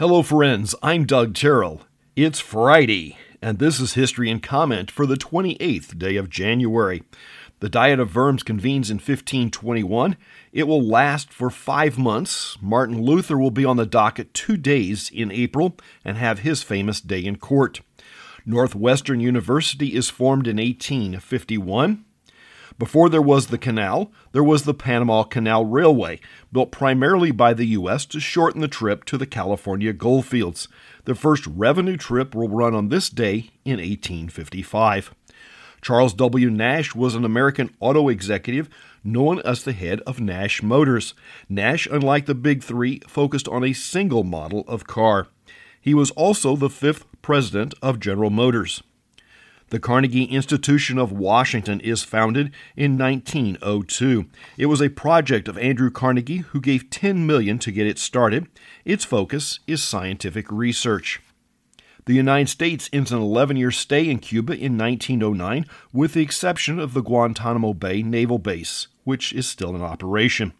Hello, friends. I'm Doug Terrell. It's Friday, and this is History and Comment for the 28th day of January. The Diet of Worms convenes in 1521. It will last for five months. Martin Luther will be on the docket two days in April and have his famous day in court. Northwestern University is formed in 1851. Before there was the canal, there was the Panama Canal Railway, built primarily by the U.S. to shorten the trip to the California goldfields. The first revenue trip will run on this day in 1855. Charles W. Nash was an American auto executive known as the head of Nash Motors. Nash, unlike the big three, focused on a single model of car. He was also the fifth president of General Motors. The Carnegie Institution of Washington is founded in 1902. It was a project of Andrew Carnegie who gave 10 million to get it started. Its focus is scientific research. The United States ends an 11 year stay in Cuba in 1909, with the exception of the Guantanamo Bay Naval Base, which is still in operation.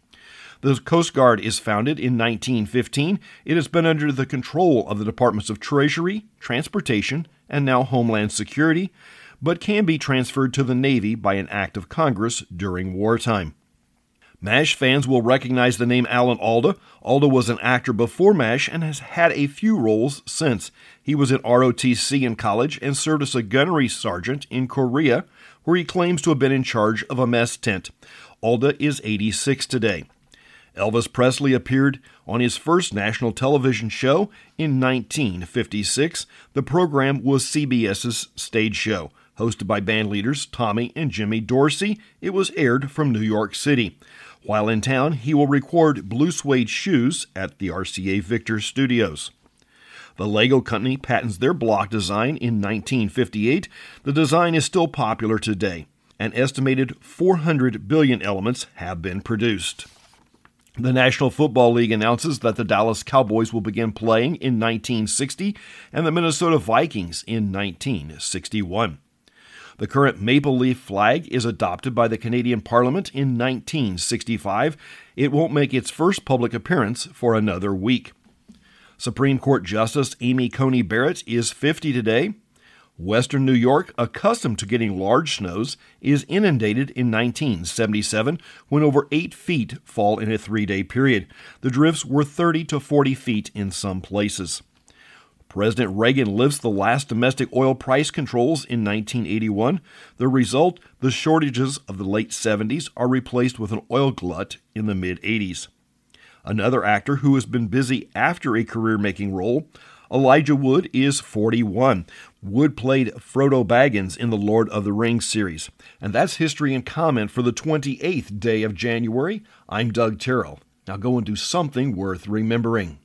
The Coast Guard is founded in 1915. It has been under the control of the Departments of Treasury, Transportation, and now Homeland Security, but can be transferred to the Navy by an act of Congress during wartime. MASH fans will recognize the name Alan Alda. Alda was an actor before MASH and has had a few roles since. He was at ROTC in college and served as a gunnery sergeant in Korea, where he claims to have been in charge of a mess tent. Alda is 86 today. Elvis Presley appeared on his first national television show in 1956. The program was CBS's stage show. Hosted by band leaders Tommy and Jimmy Dorsey, it was aired from New York City. While in town, he will record Blue Suede Shoes at the RCA Victor Studios. The Lego Company patents their block design in 1958. The design is still popular today. An estimated 400 billion elements have been produced. The National Football League announces that the Dallas Cowboys will begin playing in 1960 and the Minnesota Vikings in 1961. The current maple leaf flag is adopted by the Canadian Parliament in 1965. It won't make its first public appearance for another week. Supreme Court Justice Amy Coney Barrett is 50 today. Western New York, accustomed to getting large snows, is inundated in 1977 when over 8 feet fall in a three day period. The drifts were 30 to 40 feet in some places. President Reagan lifts the last domestic oil price controls in 1981. The result, the shortages of the late 70s are replaced with an oil glut in the mid 80s. Another actor who has been busy after a career making role, Elijah Wood is 41. Wood played Frodo Baggins in the Lord of the Rings series. And that's history and comment for the 28th day of January. I'm Doug Terrell. Now go and do something worth remembering.